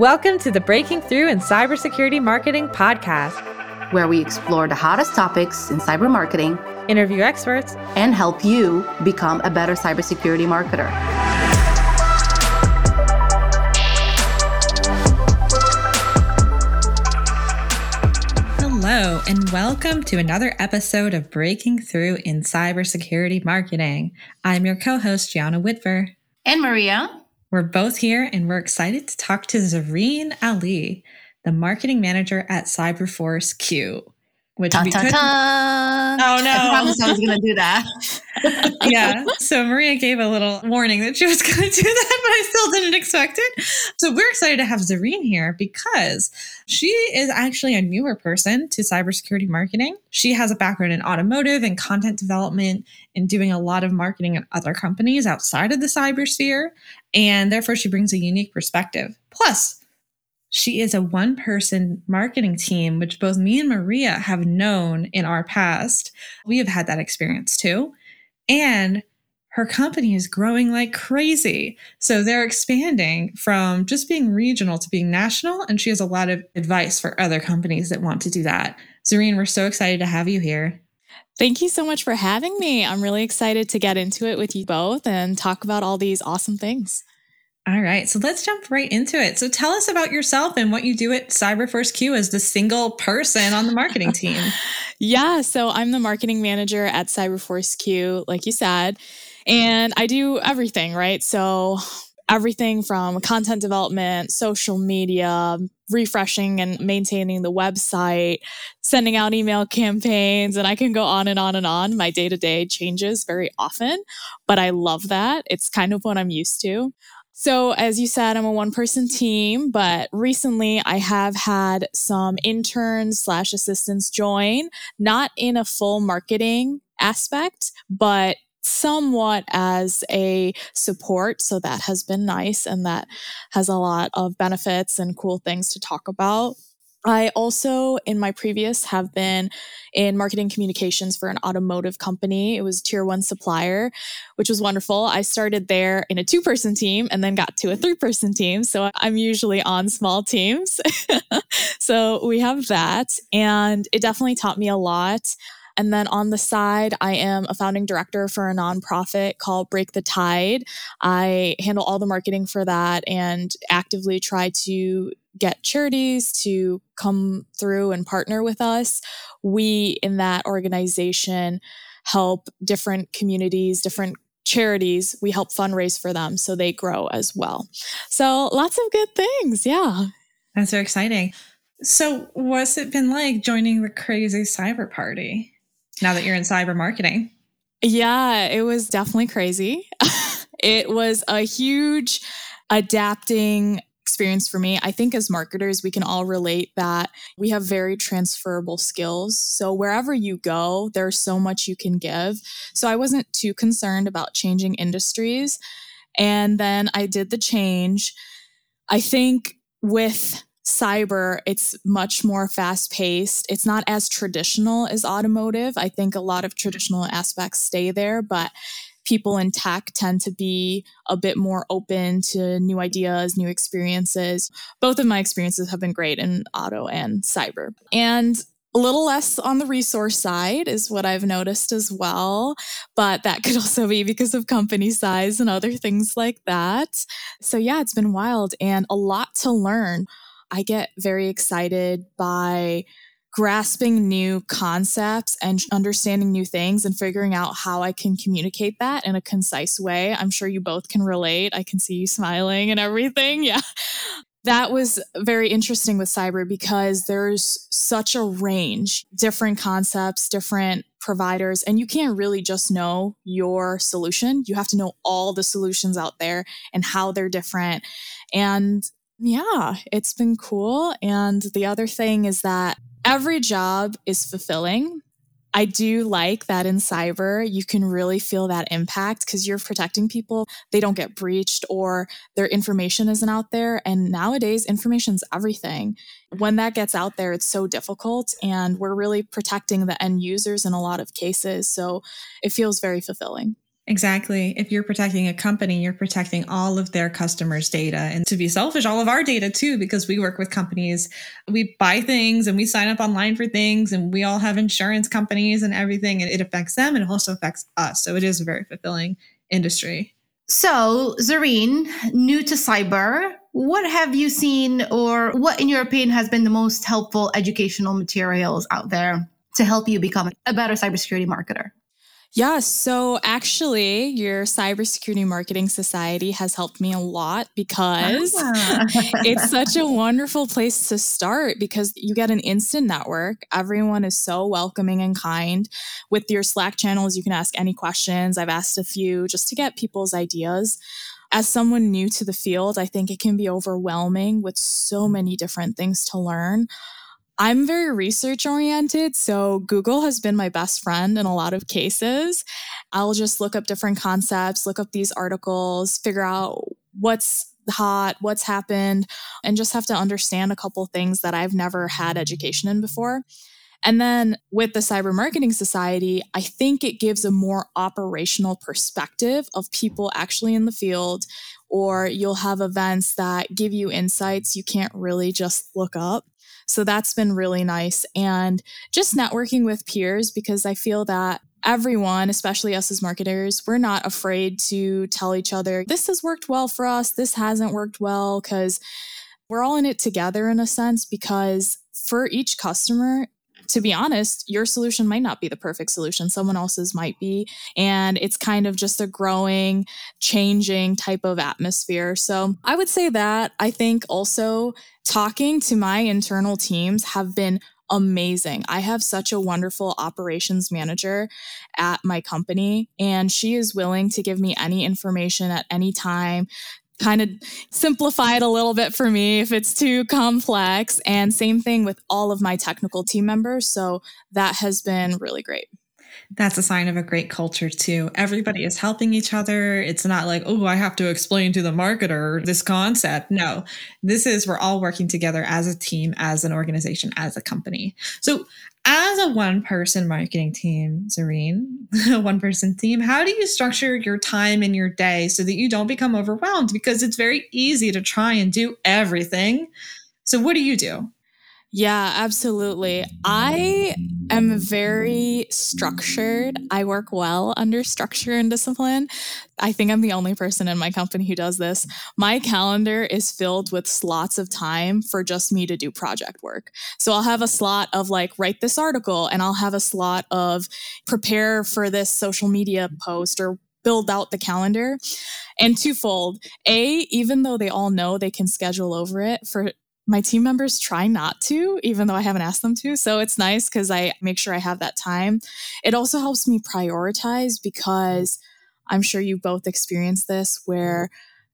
Welcome to the Breaking Through in Cybersecurity Marketing podcast, where we explore the hottest topics in cyber marketing, interview experts, and help you become a better cybersecurity marketer. Hello, and welcome to another episode of Breaking Through in Cybersecurity Marketing. I'm your co host, Gianna Whitver. And Maria. We're both here and we're excited to talk to Zereen Ali, the marketing manager at Cyberforce Q. Which we could. Oh no! I promised I was going to do that. yeah. So Maria gave a little warning that she was going to do that, but I still didn't expect it. So we're excited to have Zereen here because she is actually a newer person to cybersecurity marketing. She has a background in automotive and content development and doing a lot of marketing at other companies outside of the cyber sphere. And therefore, she brings a unique perspective. Plus, she is a one person marketing team, which both me and Maria have known in our past. We have had that experience too. And her company is growing like crazy. So they're expanding from just being regional to being national. And she has a lot of advice for other companies that want to do that. Zereen, we're so excited to have you here. Thank you so much for having me. I'm really excited to get into it with you both and talk about all these awesome things. All right, so let's jump right into it. So tell us about yourself and what you do at Cyberforce Q as the single person on the marketing team. yeah, so I'm the marketing manager at Cyberforce Q, like you said, and I do everything, right? So everything from content development, social media, refreshing and maintaining the website, sending out email campaigns, and I can go on and on and on. My day to day changes very often, but I love that. It's kind of what I'm used to. So, as you said, I'm a one person team, but recently I have had some interns slash assistants join, not in a full marketing aspect, but somewhat as a support. So that has been nice and that has a lot of benefits and cool things to talk about. I also, in my previous, have been in marketing communications for an automotive company. It was tier one supplier, which was wonderful. I started there in a two person team and then got to a three person team. So I'm usually on small teams. so we have that. And it definitely taught me a lot. And then on the side, I am a founding director for a nonprofit called Break the Tide. I handle all the marketing for that and actively try to get charities to come through and partner with us. We in that organization help different communities, different charities. We help fundraise for them so they grow as well. So lots of good things. Yeah. That's so exciting. So, what's it been like joining the crazy cyber party now that you're in cyber marketing? Yeah, it was definitely crazy. it was a huge adapting experience for me. I think as marketers, we can all relate that we have very transferable skills. So wherever you go, there's so much you can give. So I wasn't too concerned about changing industries. And then I did the change. I think with cyber, it's much more fast paced. It's not as traditional as automotive. I think a lot of traditional aspects stay there, but people in tech tend to be a bit more open to new ideas, new experiences. Both of my experiences have been great in auto and cyber. And a little less on the resource side is what I've noticed as well, but that could also be because of company size and other things like that. So, yeah, it's been wild and a lot to learn. I get very excited by grasping new concepts and understanding new things and figuring out how I can communicate that in a concise way. I'm sure you both can relate. I can see you smiling and everything. Yeah. That was very interesting with cyber because there's such a range, different concepts, different providers, and you can't really just know your solution. You have to know all the solutions out there and how they're different. And yeah, it's been cool. And the other thing is that every job is fulfilling. I do like that in cyber, you can really feel that impact because you're protecting people. They don't get breached or their information isn't out there. And nowadays, information's everything. When that gets out there, it's so difficult. And we're really protecting the end users in a lot of cases. So it feels very fulfilling. Exactly. If you're protecting a company, you're protecting all of their customers' data. And to be selfish, all of our data too, because we work with companies. We buy things and we sign up online for things and we all have insurance companies and everything. And it affects them and it also affects us. So it is a very fulfilling industry. So, Zereen, new to cyber, what have you seen or what, in your opinion, has been the most helpful educational materials out there to help you become a better cybersecurity marketer? Yeah, so actually, your Cybersecurity Marketing Society has helped me a lot because ah. it's such a wonderful place to start because you get an instant network. Everyone is so welcoming and kind. With your Slack channels, you can ask any questions. I've asked a few just to get people's ideas. As someone new to the field, I think it can be overwhelming with so many different things to learn. I'm very research oriented, so Google has been my best friend in a lot of cases. I'll just look up different concepts, look up these articles, figure out what's hot, what's happened, and just have to understand a couple things that I've never had education in before. And then with the Cyber Marketing Society, I think it gives a more operational perspective of people actually in the field, or you'll have events that give you insights you can't really just look up. So that's been really nice. And just networking with peers because I feel that everyone, especially us as marketers, we're not afraid to tell each other, this has worked well for us, this hasn't worked well, because we're all in it together in a sense. Because for each customer, to be honest, your solution might not be the perfect solution. Someone else's might be. And it's kind of just a growing, changing type of atmosphere. So I would say that I think also talking to my internal teams have been amazing. I have such a wonderful operations manager at my company, and she is willing to give me any information at any time kind of simplify it a little bit for me if it's too complex. And same thing with all of my technical team members. So that has been really great. That's a sign of a great culture too. Everybody is helping each other. It's not like, oh, I have to explain to the marketer this concept. No, this is we're all working together as a team, as an organization, as a company. So as a one person marketing team, Zereen, a one person team, how do you structure your time in your day so that you don't become overwhelmed? Because it's very easy to try and do everything. So, what do you do? Yeah, absolutely. I am very structured. I work well under structure and discipline. I think I'm the only person in my company who does this. My calendar is filled with slots of time for just me to do project work. So I'll have a slot of like, write this article, and I'll have a slot of prepare for this social media post or build out the calendar and twofold a even though they all know they can schedule over it for my team members try not to, even though I haven't asked them to. So it's nice because I make sure I have that time. It also helps me prioritize because I'm sure you both experienced this where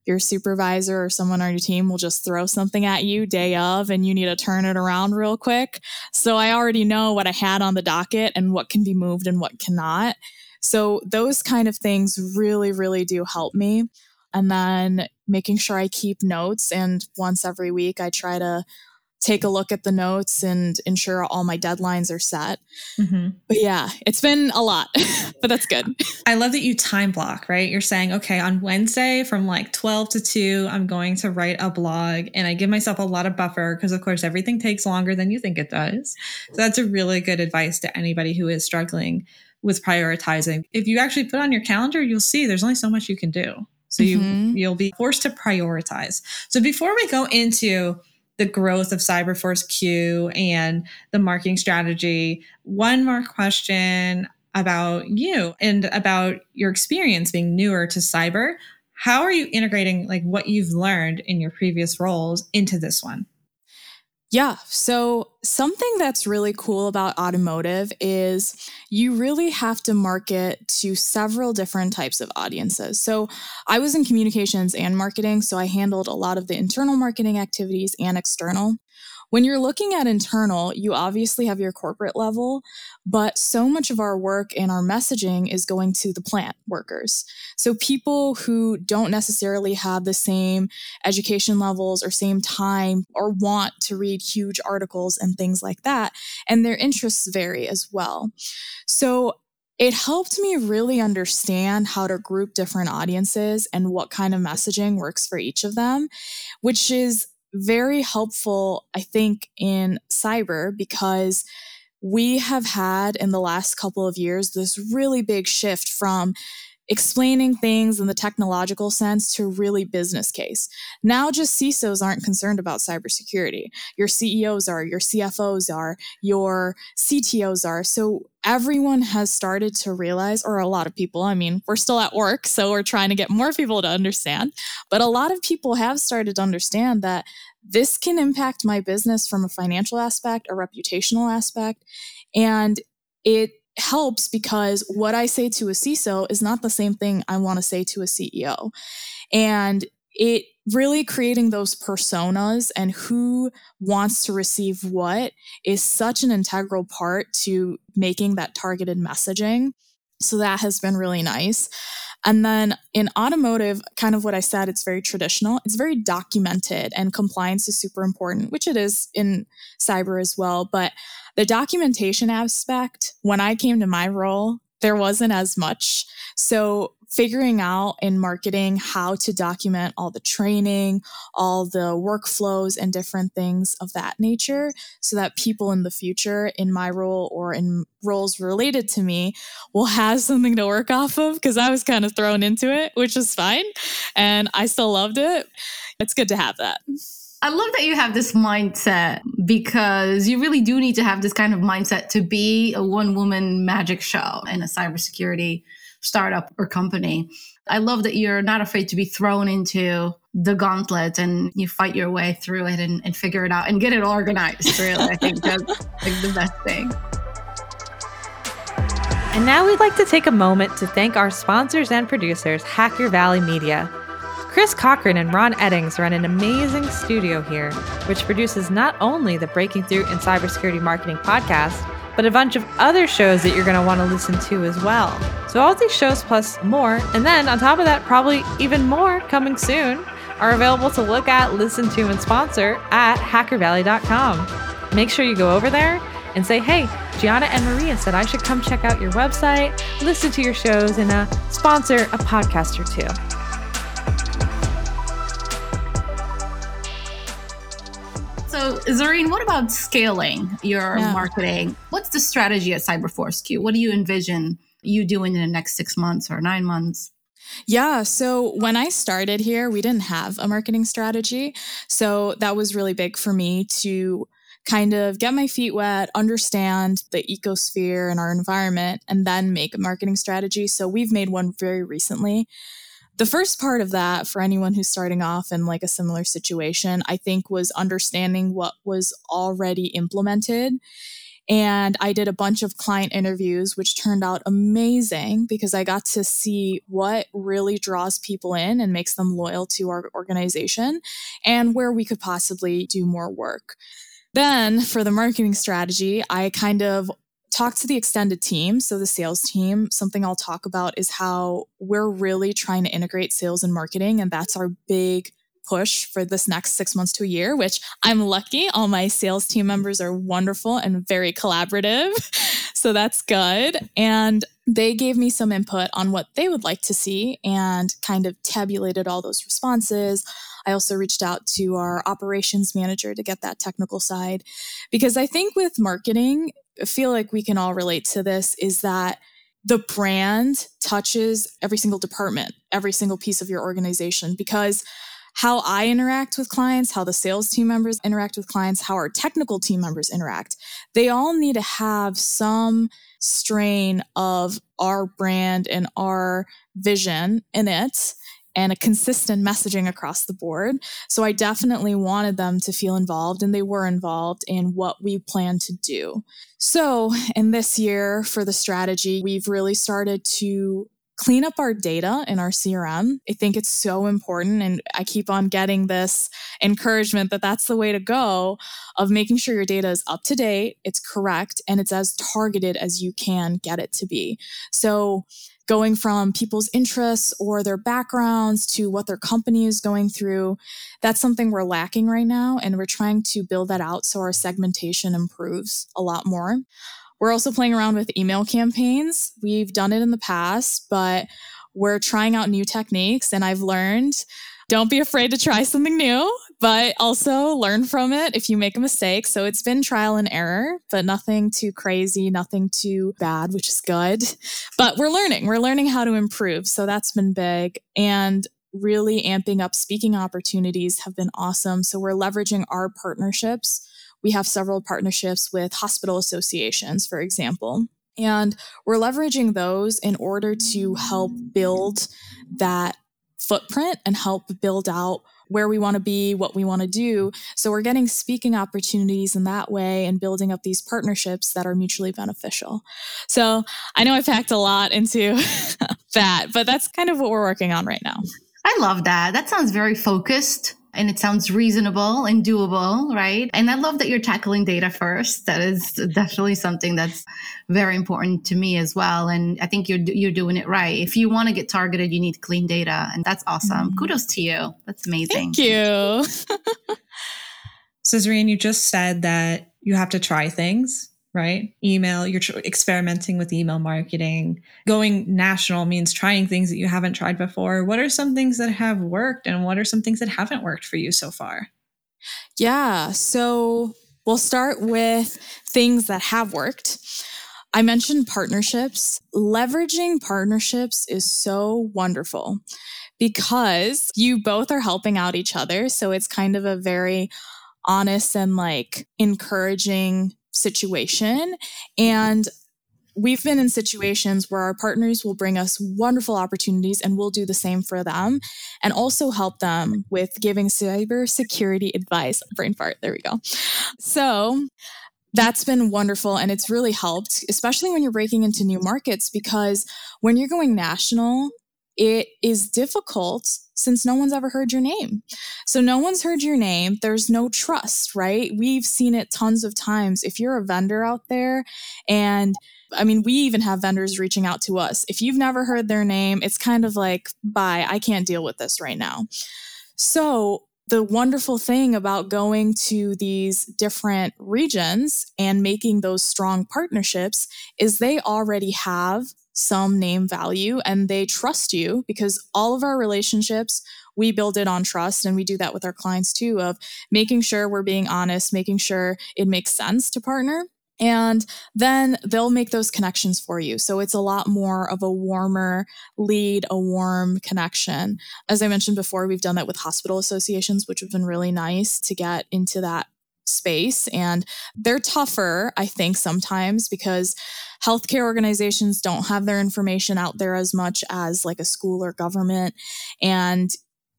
your supervisor or someone on your team will just throw something at you day of and you need to turn it around real quick. So I already know what I had on the docket and what can be moved and what cannot. So those kind of things really, really do help me and then making sure I keep notes. And once every week, I try to take a look at the notes and ensure all my deadlines are set. Mm-hmm. But yeah, it's been a lot, but that's good. I love that you time block, right? You're saying, okay, on Wednesday from like 12 to 2, I'm going to write a blog and I give myself a lot of buffer because, of course, everything takes longer than you think it does. So that's a really good advice to anybody who is struggling with prioritizing. If you actually put on your calendar, you'll see there's only so much you can do. So mm-hmm. you you'll be forced to prioritize. So before we go into the growth of Cyberforce Q and the marketing strategy, one more question about you and about your experience being newer to cyber. How are you integrating like what you've learned in your previous roles into this one? Yeah. So, something that's really cool about automotive is you really have to market to several different types of audiences. So, I was in communications and marketing, so I handled a lot of the internal marketing activities and external. When you're looking at internal, you obviously have your corporate level, but so much of our work and our messaging is going to the plant workers. So people who don't necessarily have the same education levels or same time or want to read huge articles and things like that, and their interests vary as well. So it helped me really understand how to group different audiences and what kind of messaging works for each of them, which is very helpful, I think, in cyber because we have had in the last couple of years this really big shift from explaining things in the technological sense to really business case. Now just CISOs aren't concerned about cybersecurity. Your CEOs are, your CFOs are, your CTOs are. So everyone has started to realize, or a lot of people, I mean, we're still at work, so we're trying to get more people to understand, but a lot of people have started to understand that this can impact my business from a financial aspect, a reputational aspect, and it helps because what I say to a CISO is not the same thing I want to say to a CEO. And it really creating those personas and who wants to receive what is such an integral part to making that targeted messaging. So that has been really nice. And then in automotive, kind of what I said, it's very traditional, it's very documented, and compliance is super important, which it is in cyber as well. But the documentation aspect, when I came to my role, there wasn't as much. So figuring out in marketing how to document all the training, all the workflows, and different things of that nature so that people in the future, in my role or in roles related to me, will have something to work off of because I was kind of thrown into it, which is fine. And I still loved it. It's good to have that. I love that you have this mindset because you really do need to have this kind of mindset to be a one woman magic show in a cybersecurity startup or company. I love that you're not afraid to be thrown into the gauntlet and you fight your way through it and, and figure it out and get it organized. Really, I think that's like the best thing. And now we'd like to take a moment to thank our sponsors and producers, Hacker Valley Media. Chris Cochran and Ron Eddings run an amazing studio here, which produces not only the Breaking Through in Cybersecurity Marketing podcast, but a bunch of other shows that you're going to want to listen to as well. So, all these shows plus more, and then on top of that, probably even more coming soon, are available to look at, listen to, and sponsor at hackervalley.com. Make sure you go over there and say, hey, Gianna and Maria said I should come check out your website, listen to your shows, and uh, sponsor a podcast or two. So, Zereen, what about scaling your yeah. marketing? What's the strategy at Cyberforce Q? What do you envision you doing in the next six months or nine months? Yeah. So when I started here, we didn't have a marketing strategy. So that was really big for me to kind of get my feet wet, understand the ecosphere and our environment, and then make a marketing strategy. So we've made one very recently the first part of that for anyone who's starting off in like a similar situation, I think was understanding what was already implemented. And I did a bunch of client interviews, which turned out amazing because I got to see what really draws people in and makes them loyal to our organization and where we could possibly do more work. Then for the marketing strategy, I kind of talk to the extended team, so the sales team, something I'll talk about is how we're really trying to integrate sales and marketing. And that's our big push for this next six months to a year, which I'm lucky. All my sales team members are wonderful and very collaborative. so that's good. And they gave me some input on what they would like to see and kind of tabulated all those responses. I also reached out to our operations manager to get that technical side because I think with marketing, feel like we can all relate to this is that the brand touches every single department, every single piece of your organization because how I interact with clients, how the sales team members interact with clients, how our technical team members interact, they all need to have some strain of our brand and our vision in it and a consistent messaging across the board. So I definitely wanted them to feel involved, and they were involved in what we plan to do. So, in this year for the strategy, we've really started to clean up our data in our CRM. I think it's so important. And I keep on getting this encouragement that that's the way to go of making sure your data is up to date, it's correct, and it's as targeted as you can get it to be. So going from people's interests or their backgrounds to what their company is going through. That's something we're lacking right now. And we're trying to build that out so our segmentation improves a lot more. We're also playing around with email campaigns. We've done it in the past, but we're trying out new techniques. And I've learned don't be afraid to try something new, but also learn from it if you make a mistake. So it's been trial and error, but nothing too crazy, nothing too bad, which is good. But we're learning. We're learning how to improve. So that's been big. And really amping up speaking opportunities have been awesome. So we're leveraging our partnerships. We have several partnerships with hospital associations, for example. And we're leveraging those in order to help build that footprint and help build out where we want to be, what we want to do. So we're getting speaking opportunities in that way and building up these partnerships that are mutually beneficial. So I know I packed a lot into that, but that's kind of what we're working on right now. I love that. That sounds very focused and it sounds reasonable and doable, right? And I love that you're tackling data first. That is definitely something that's very important to me as well. And I think you're you're doing it right. If you want to get targeted, you need clean data, and that's awesome. Mm-hmm. Kudos to you. That's amazing. Thank you. so, Zereen, you just said that you have to try things right? Email, you're tr- experimenting with email marketing. Going national means trying things that you haven't tried before. What are some things that have worked and what are some things that haven't worked for you so far? Yeah, so we'll start with things that have worked. I mentioned partnerships. Leveraging partnerships is so wonderful because you both are helping out each other. So it's kind of a very honest and like encouraging situation. Mm-hmm. And we've been in situations where our partners will bring us wonderful opportunities and we'll do the same for them and also help them with giving cybersecurity advice. Brain fart, there we go. So that's been wonderful and it's really helped, especially when you're breaking into new markets, because when you're going national, it is difficult since no one's ever heard your name. So no one's heard your name. There's no trust, right? We've seen it tons of times. If you're a vendor out there and I mean, we even have vendors reaching out to us. If you've never heard their name, it's kind of like, bye, I can't deal with this right now. So, the wonderful thing about going to these different regions and making those strong partnerships is they already have some name value and they trust you because all of our relationships we build it on trust and we do that with our clients too of making sure we're being honest making sure it makes sense to partner and then they'll make those connections for you. So it's a lot more of a warmer lead, a warm connection. As I mentioned before, we've done that with hospital associations, which have been really nice to get into that space. And they're tougher, I think, sometimes because healthcare organizations don't have their information out there as much as like a school or government. And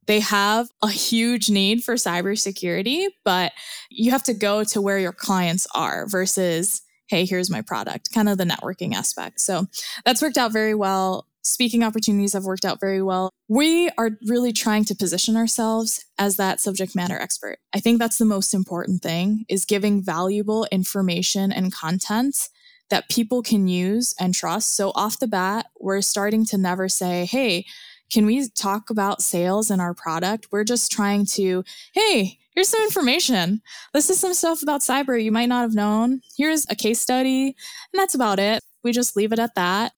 they have a huge need for cybersecurity, but you have to go to where your clients are versus, hey, here's my product, kind of the networking aspect. So that's worked out very well. Speaking opportunities have worked out very well. We are really trying to position ourselves as that subject matter expert. I think that's the most important thing is giving valuable information and content that people can use and trust. So off the bat, we're starting to never say, hey, can we talk about sales and our product? We're just trying to, hey, here's some information. This is some stuff about cyber you might not have known. Here's a case study, and that's about it. We just leave it at that.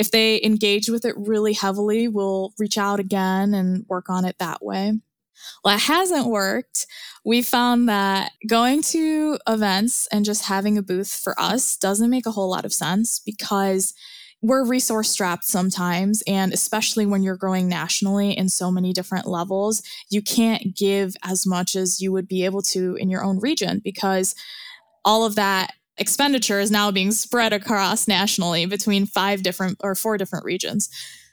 If they engage with it really heavily, we'll reach out again and work on it that way. Well, it hasn't worked. We found that going to events and just having a booth for us doesn't make a whole lot of sense because we're resource strapped sometimes. And especially when you're growing nationally in so many different levels, you can't give as much as you would be able to in your own region because all of that expenditure is now being spread across nationally between five different or four different regions.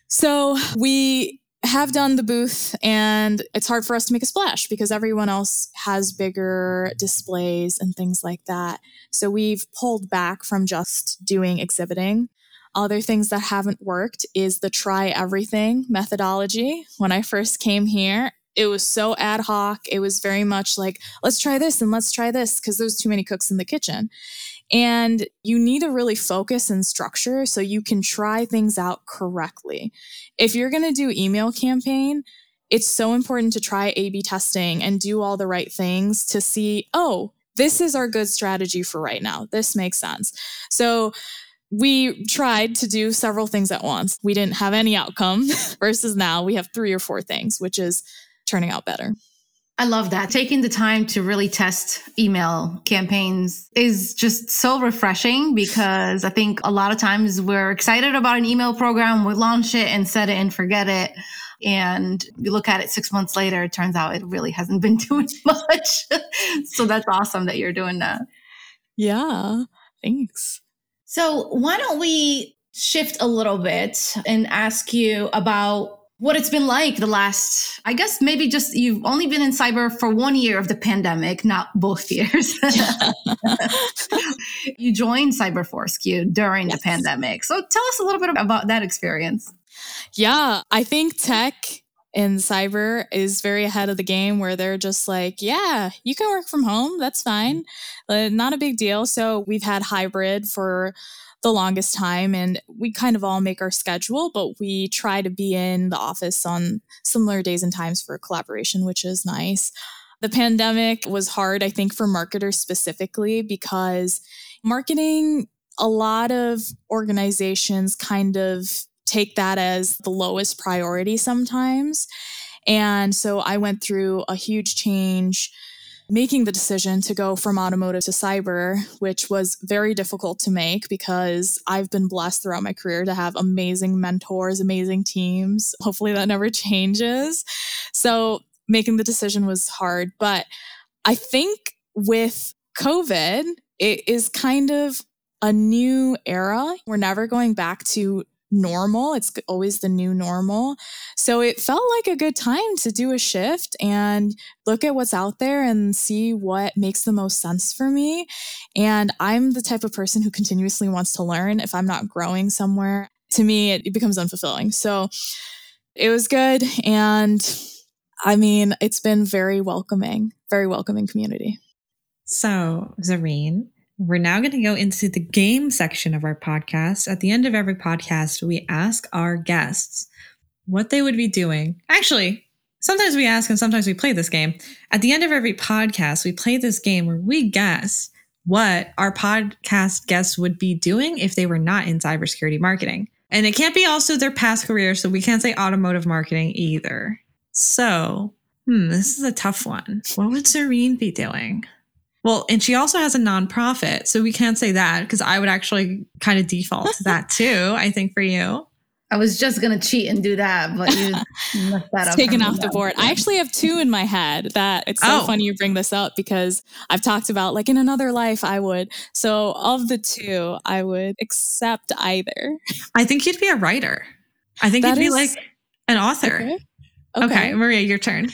So we have done the booth and it's hard for us to make a splash because everyone else has bigger displays and things like that. So we've pulled back from just doing exhibiting. Other things that haven't worked is the try everything methodology. When I first came here, it was so ad hoc. It was very much like, let's try this and let's try this because there's too many cooks in the kitchen. And you need to really focus and structure so you can try things out correctly. If you're going to do email campaign, it's so important to try A B testing and do all the right things to see, oh, this is our good strategy for right now. This makes sense. So we tried to do several things at once. We didn't have any outcome versus now we have three or four things, which is turning out better. I love that. Taking the time to really test email campaigns is just so refreshing because I think a lot of times we're excited about an email program, we launch it and set it and forget it. And you look at it six months later, it turns out it really hasn't been doing much. so that's awesome that you're doing that. Yeah, thanks. So why don't we shift a little bit and ask you about what it's been like the last i guess maybe just you've only been in cyber for one year of the pandemic not both years. You joined Cyberforce Q during yes. the pandemic. So tell us a little bit about that experience. Yeah i think tech in cyber is very ahead of the game where they're just like yeah you can work from home that's fine uh, not a big deal. So we've had hybrid for the longest time and we kind of all make our schedule but we try to be in the office on similar days and times for collaboration which is nice. The pandemic was hard i think for marketers specifically because marketing a lot of organizations kind of take that as the lowest priority sometimes. And so i went through a huge change making the decision to go from automotive to cyber, which was very difficult to make because I've been blessed throughout my career to have amazing mentors, amazing teams. Hopefully that never changes. So making the decision was hard. But I think with COVID, it is kind of a new era. We're never going back to normal. It's always the new normal. So it felt like a good time to do a shift and look at what's out there and see what makes the most sense for me. And I'm the type of person who continuously wants to learn. If I'm not growing somewhere, to me, it, it becomes unfulfilling. So it was good. And I mean, it's been very welcoming, very welcoming community. So, Zereen, we're now going to go into the game section of our podcast. At the end of every podcast, we ask our guests what they would be doing. Actually, sometimes we ask and sometimes we play this game. At the end of every podcast, we play this game where we guess what our podcast guests would be doing if they were not in cybersecurity marketing. And it can't be also their past career, so we can't say automotive marketing either. So, hmm, this is a tough one. What would Zereen be doing? Well, and she also has a nonprofit. So we can't say that because I would actually kind of default to that too, I think for you. I was just gonna cheat and do that, but you messed that up. Taken off the board. I actually have two in my head that it's so oh. funny you bring this up because I've talked about like in another life I would. So of the two, I would accept either. I think you'd be a writer. I think that you'd is, be like an author. Okay. okay. okay, Maria, your turn.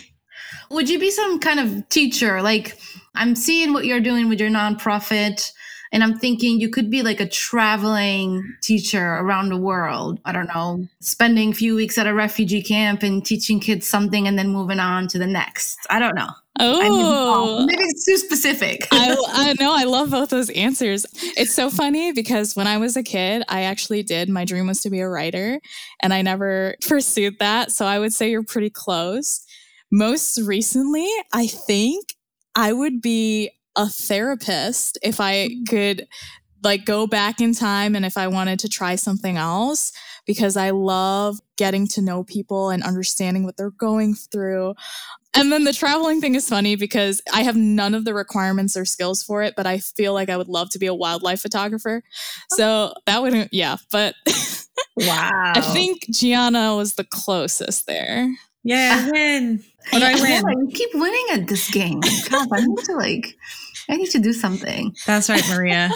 Would you be some kind of teacher like I'm seeing what you're doing with your nonprofit. And I'm thinking you could be like a traveling teacher around the world. I don't know, spending a few weeks at a refugee camp and teaching kids something and then moving on to the next. I don't know. Oh, maybe it's too specific. I, I know. I love both those answers. It's so funny because when I was a kid, I actually did. My dream was to be a writer, and I never pursued that. So I would say you're pretty close. Most recently, I think I would be a therapist if I mm. could like go back in time and if I wanted to try something else because I love getting to know people and understanding what they're going through. And then the traveling thing is funny because I have none of the requirements or skills for it, but I feel like I would love to be a wildlife photographer. So that wouldn't, yeah, but wow. I think Gianna was the closest there. Yeah, I win. Do I win? you keep winning at this game. God, I need to like, I need to do something. That's right, Maria.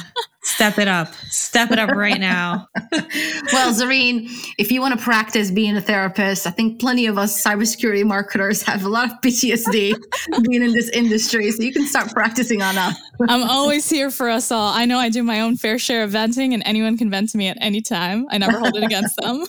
Step it up. Step it up right now. well, Zereen, if you want to practice being a therapist, I think plenty of us cybersecurity marketers have a lot of PTSD being in this industry. So you can start practicing on us. I'm always here for us all. I know I do my own fair share of venting, and anyone can vent to me at any time. I never hold it against them.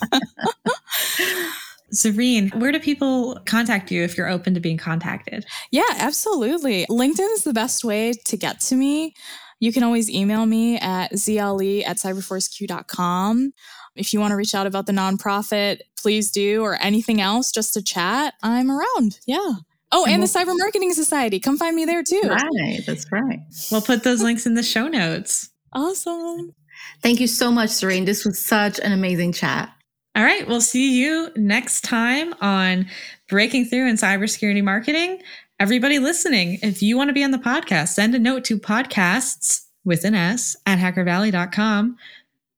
Zereen, where do people contact you if you're open to being contacted? Yeah, absolutely. LinkedIn is the best way to get to me. You can always email me at zle at cyberforceq.com. If you want to reach out about the nonprofit, please do, or anything else just to chat, I'm around. Yeah. Oh, And and the Cyber Marketing Society. Come find me there too. Right, that's right. We'll put those links in the show notes. Awesome. Thank you so much, Zereen. This was such an amazing chat. All right, we'll see you next time on Breaking Through in Cybersecurity Marketing. Everybody listening, if you want to be on the podcast, send a note to podcasts with an S at hackervalley.com.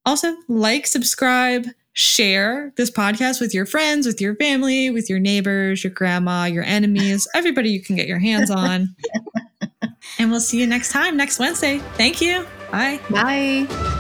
Also, like, subscribe, share this podcast with your friends, with your family, with your neighbors, your grandma, your enemies, everybody you can get your hands on. and we'll see you next time, next Wednesday. Thank you. Bye. Bye.